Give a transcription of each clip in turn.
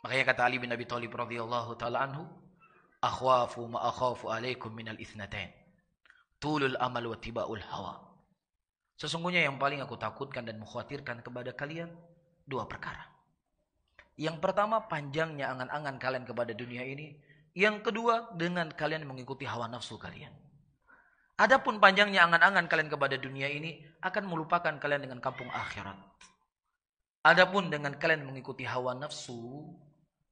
Makanya kata Ali bin Abi Thalib radhiyallahu taala anhu, "Akhwafu ma akhafu alaikum minal itsnatain. Tulul amal wa tibaul hawa." Sesungguhnya yang paling aku takutkan dan mengkhawatirkan kepada kalian dua perkara. Yang pertama panjangnya angan-angan kalian kepada dunia ini. Yang kedua dengan kalian mengikuti hawa nafsu kalian. Adapun panjangnya angan-angan kalian kepada dunia ini akan melupakan kalian dengan kampung akhirat. Adapun dengan kalian mengikuti hawa nafsu,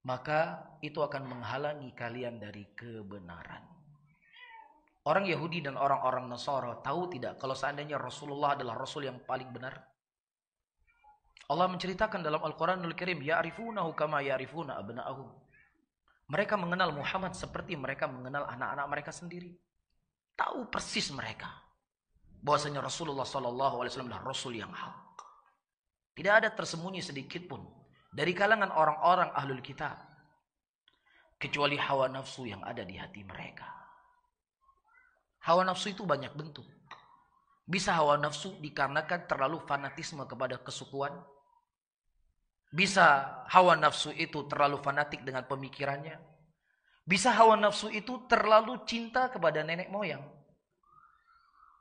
maka itu akan menghalangi kalian dari kebenaran. Orang Yahudi dan orang-orang Nasara tahu tidak kalau seandainya Rasulullah adalah Rasul yang paling benar? Allah menceritakan dalam Al-Quranul Karim, Ya'rifunahu kama ya'rifuna abna'ahum. Mereka mengenal Muhammad seperti mereka mengenal anak-anak mereka sendiri. Tahu persis mereka. Bahwasanya Rasulullah Wasallam adalah Rasul yang hak. Tidak ada tersembunyi sedikit pun dari kalangan orang-orang ahlul kitab. Kecuali hawa nafsu yang ada di hati mereka. Hawa nafsu itu banyak bentuk. Bisa hawa nafsu dikarenakan terlalu fanatisme kepada kesukuan. Bisa hawa nafsu itu terlalu fanatik dengan pemikirannya. Bisa hawa nafsu itu terlalu cinta kepada nenek moyang.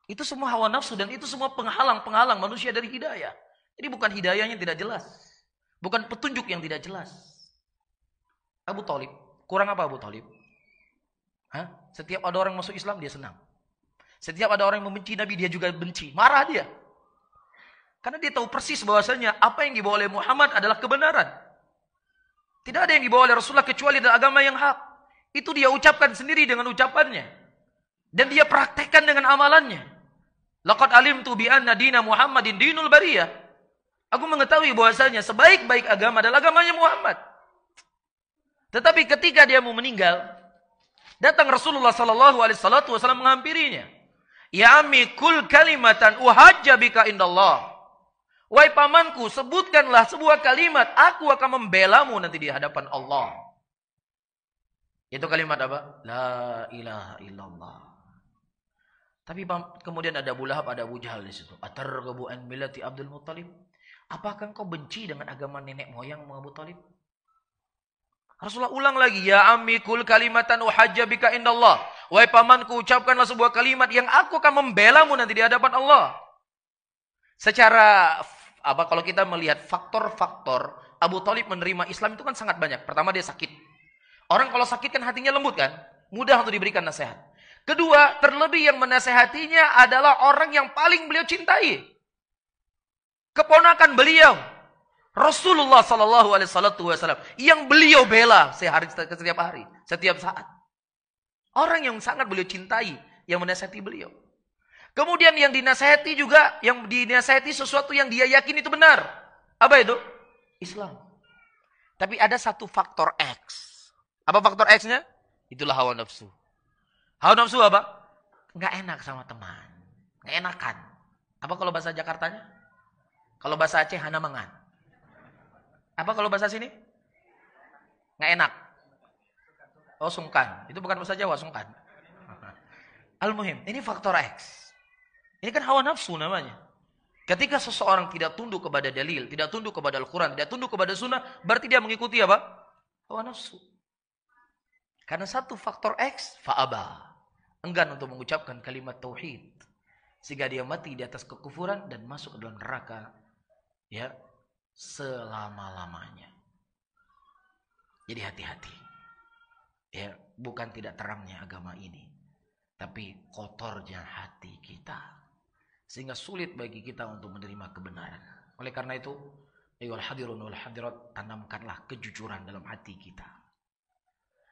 Itu semua hawa nafsu dan itu semua penghalang-penghalang manusia dari hidayah. Ini bukan hidayahnya tidak jelas. Bukan petunjuk yang tidak jelas. Abu Talib. Kurang apa Abu Talib? Hah? Setiap ada orang masuk Islam dia senang. Setiap ada orang yang membenci Nabi dia juga benci. Marah dia. Karena dia tahu persis bahwasanya apa yang dibawa oleh Muhammad adalah kebenaran. Tidak ada yang dibawa oleh Rasulullah kecuali dari agama yang hak. Itu dia ucapkan sendiri dengan ucapannya. Dan dia praktekkan dengan amalannya. Laqad alimtu bi anna dina Muhammadin dinul bariyah. Aku mengetahui bahwasanya sebaik-baik agama adalah agamanya Muhammad. Tetapi ketika dia mau meninggal, datang Rasulullah sallallahu alaihi wasallam menghampirinya. Ya ammi kul kalimatan uhajja bika indallah. Wahai pamanku, sebutkanlah sebuah kalimat, aku akan membelamu nanti di hadapan Allah. Itu kalimat apa? La ilaha illallah. Tapi kemudian ada Abu Lahab, ada Abu Jahal di situ. Atarghabu an millati Abdul Muttalib? Apakah engkau benci dengan agama nenek moyang Abu Talib? Rasulullah ulang lagi, ya amikul kalimatan uhajja bika indallah. Wahai pamanku, ucapkanlah sebuah kalimat yang aku akan membelamu nanti di hadapan Allah. Secara apa kalau kita melihat faktor-faktor Abu Talib menerima Islam itu kan sangat banyak. Pertama dia sakit. Orang kalau sakit kan hatinya lembut kan? Mudah untuk diberikan nasihat. Kedua, terlebih yang menasehatinya adalah orang yang paling beliau cintai. Keponakan beliau. Rasulullah Sallallahu Alaihi Wasallam yang beliau bela sehari setiap hari, setiap saat. Orang yang sangat beliau cintai, yang menasihati beliau. Kemudian yang dinasehati juga, yang dinasehati sesuatu yang dia yakin itu benar. Apa itu? Islam. Tapi ada satu faktor X. Apa faktor X-nya? Itulah hawa nafsu. Hawa nafsu apa? Nggak enak sama teman. Nggak enakan. Apa kalau bahasa Jakartanya? Kalau bahasa Aceh, hana mangan. Apa kalau bahasa sini? Nggak enak. Oh, sungkan. Itu bukan bahasa Jawa, sungkan. Al-Muhim, ini faktor X. Ini kan hawa nafsu namanya. Ketika seseorang tidak tunduk kepada dalil, tidak tunduk kepada Al-Quran, tidak tunduk kepada sunnah, berarti dia mengikuti apa? Hawa nafsu. Karena satu faktor X, fa'aba. Enggan untuk mengucapkan kalimat tauhid. Sehingga dia mati di atas kekufuran dan masuk ke dalam neraka. Ya, selama-lamanya. Jadi hati-hati. Ya, bukan tidak terangnya agama ini. Tapi kotornya hati kita. Sehingga sulit bagi kita untuk menerima kebenaran. Oleh karena itu, Ayyuhal hadirun wal hadirat, tanamkanlah kejujuran dalam hati kita.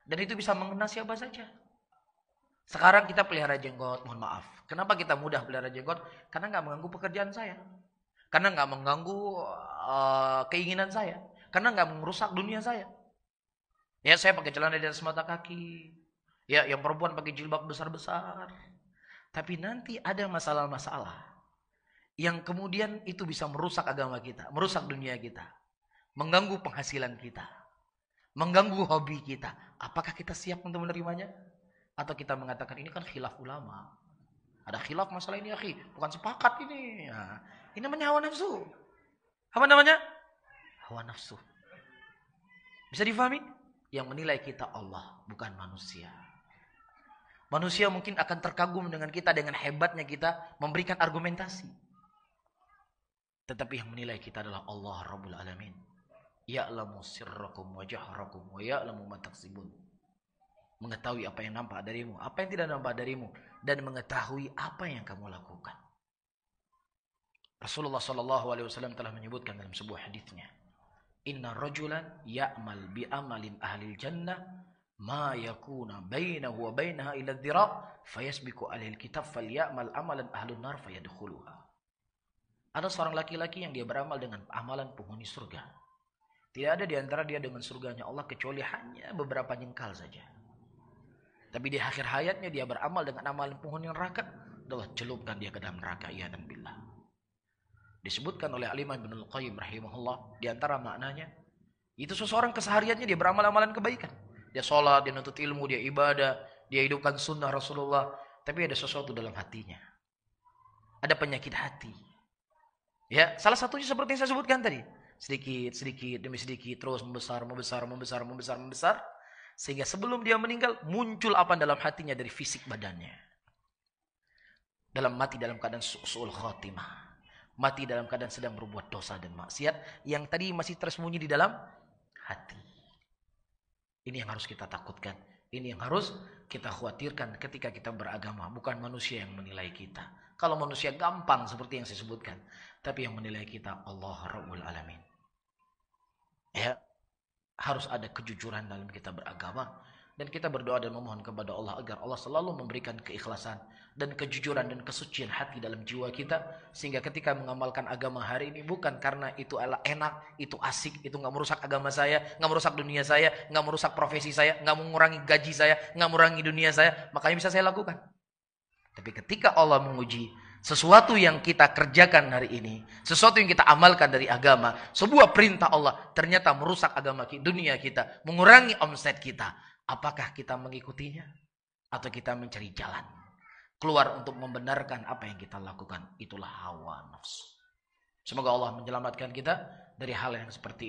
Dan itu bisa mengena siapa saja. Sekarang kita pelihara jenggot, mohon maaf. Kenapa kita mudah pelihara jenggot? Karena nggak mengganggu pekerjaan saya. Karena nggak mengganggu uh, keinginan saya. Karena nggak merusak dunia saya. Ya saya pakai celana di atas mata kaki. Ya yang perempuan pakai jilbab besar-besar. Tapi nanti ada masalah-masalah yang kemudian itu bisa merusak agama kita, merusak dunia kita, mengganggu penghasilan kita, mengganggu hobi kita. Apakah kita siap untuk menerimanya? Atau kita mengatakan ini kan khilaf ulama. Ada khilaf masalah ini, akhi. Bukan sepakat ini. Ya. Ini namanya hawa nafsu. Apa namanya? Hawa nafsu. Bisa difahami? Yang menilai kita Allah, bukan manusia. Manusia mungkin akan terkagum dengan kita, dengan hebatnya kita memberikan argumentasi. Tetapi yang menilai kita adalah Allah Rabbul Alamin. Ya'lamu sirrakum wa jahrakum wa ya'lamu ma taksibun. Mengetahui apa yang nampak darimu, apa yang tidak nampak darimu dan mengetahui apa yang kamu lakukan. Rasulullah sallallahu alaihi wasallam telah menyebutkan dalam sebuah hadisnya, "Inna rajulan ya'mal bi amalin ahli jannah ma yakuna bainahu wa bainaha ila dhira fayasbiqu alaihi alkitab falyamal amalan ahlun nar fayadkhuluha." Ada seorang laki-laki yang dia beramal dengan amalan penghuni surga. Tidak ada di antara dia dengan surganya Allah kecuali hanya beberapa jengkal saja. Tapi di akhir hayatnya dia beramal dengan amalan penghuni neraka. Allah celupkan dia ke dalam neraka. Ya dan billah. Disebutkan oleh Alimah bin Al-Qayyim rahimahullah. Di antara maknanya. Itu seseorang kesehariannya dia beramal amalan kebaikan. Dia sholat, dia nuntut ilmu, dia ibadah. Dia hidupkan sunnah Rasulullah. Tapi ada sesuatu dalam hatinya. Ada penyakit hati. Ya, salah satunya seperti yang saya sebutkan tadi. Sedikit, sedikit, demi sedikit, terus membesar, membesar, membesar, membesar, membesar. Sehingga sebelum dia meninggal, muncul apa dalam hatinya dari fisik badannya. Dalam mati dalam keadaan su'ul khotimah mati dalam keadaan sedang berbuat dosa dan maksiat yang tadi masih tersembunyi di dalam hati. Ini yang harus kita takutkan. Ini yang harus kita khawatirkan ketika kita beragama. Bukan manusia yang menilai kita. Kalau manusia gampang seperti yang saya sebutkan. Tapi yang menilai kita Allah Rabbul Alamin. Ya, harus ada kejujuran dalam kita beragama dan kita berdoa dan memohon kepada Allah agar Allah selalu memberikan keikhlasan dan kejujuran dan kesucian hati dalam jiwa kita sehingga ketika mengamalkan agama hari ini bukan karena itu enak, itu asik, itu nggak merusak agama saya, nggak merusak dunia saya, nggak merusak profesi saya, nggak mengurangi gaji saya, nggak mengurangi dunia saya, makanya bisa saya lakukan. Tapi ketika Allah menguji sesuatu yang kita kerjakan hari ini, sesuatu yang kita amalkan dari agama, sebuah perintah Allah ternyata merusak agama kita, dunia kita, mengurangi omset kita, Apakah kita mengikutinya atau kita mencari jalan keluar untuk membenarkan apa yang kita lakukan? Itulah hawa nafsu. Semoga Allah menyelamatkan kita dari hal yang seperti ini.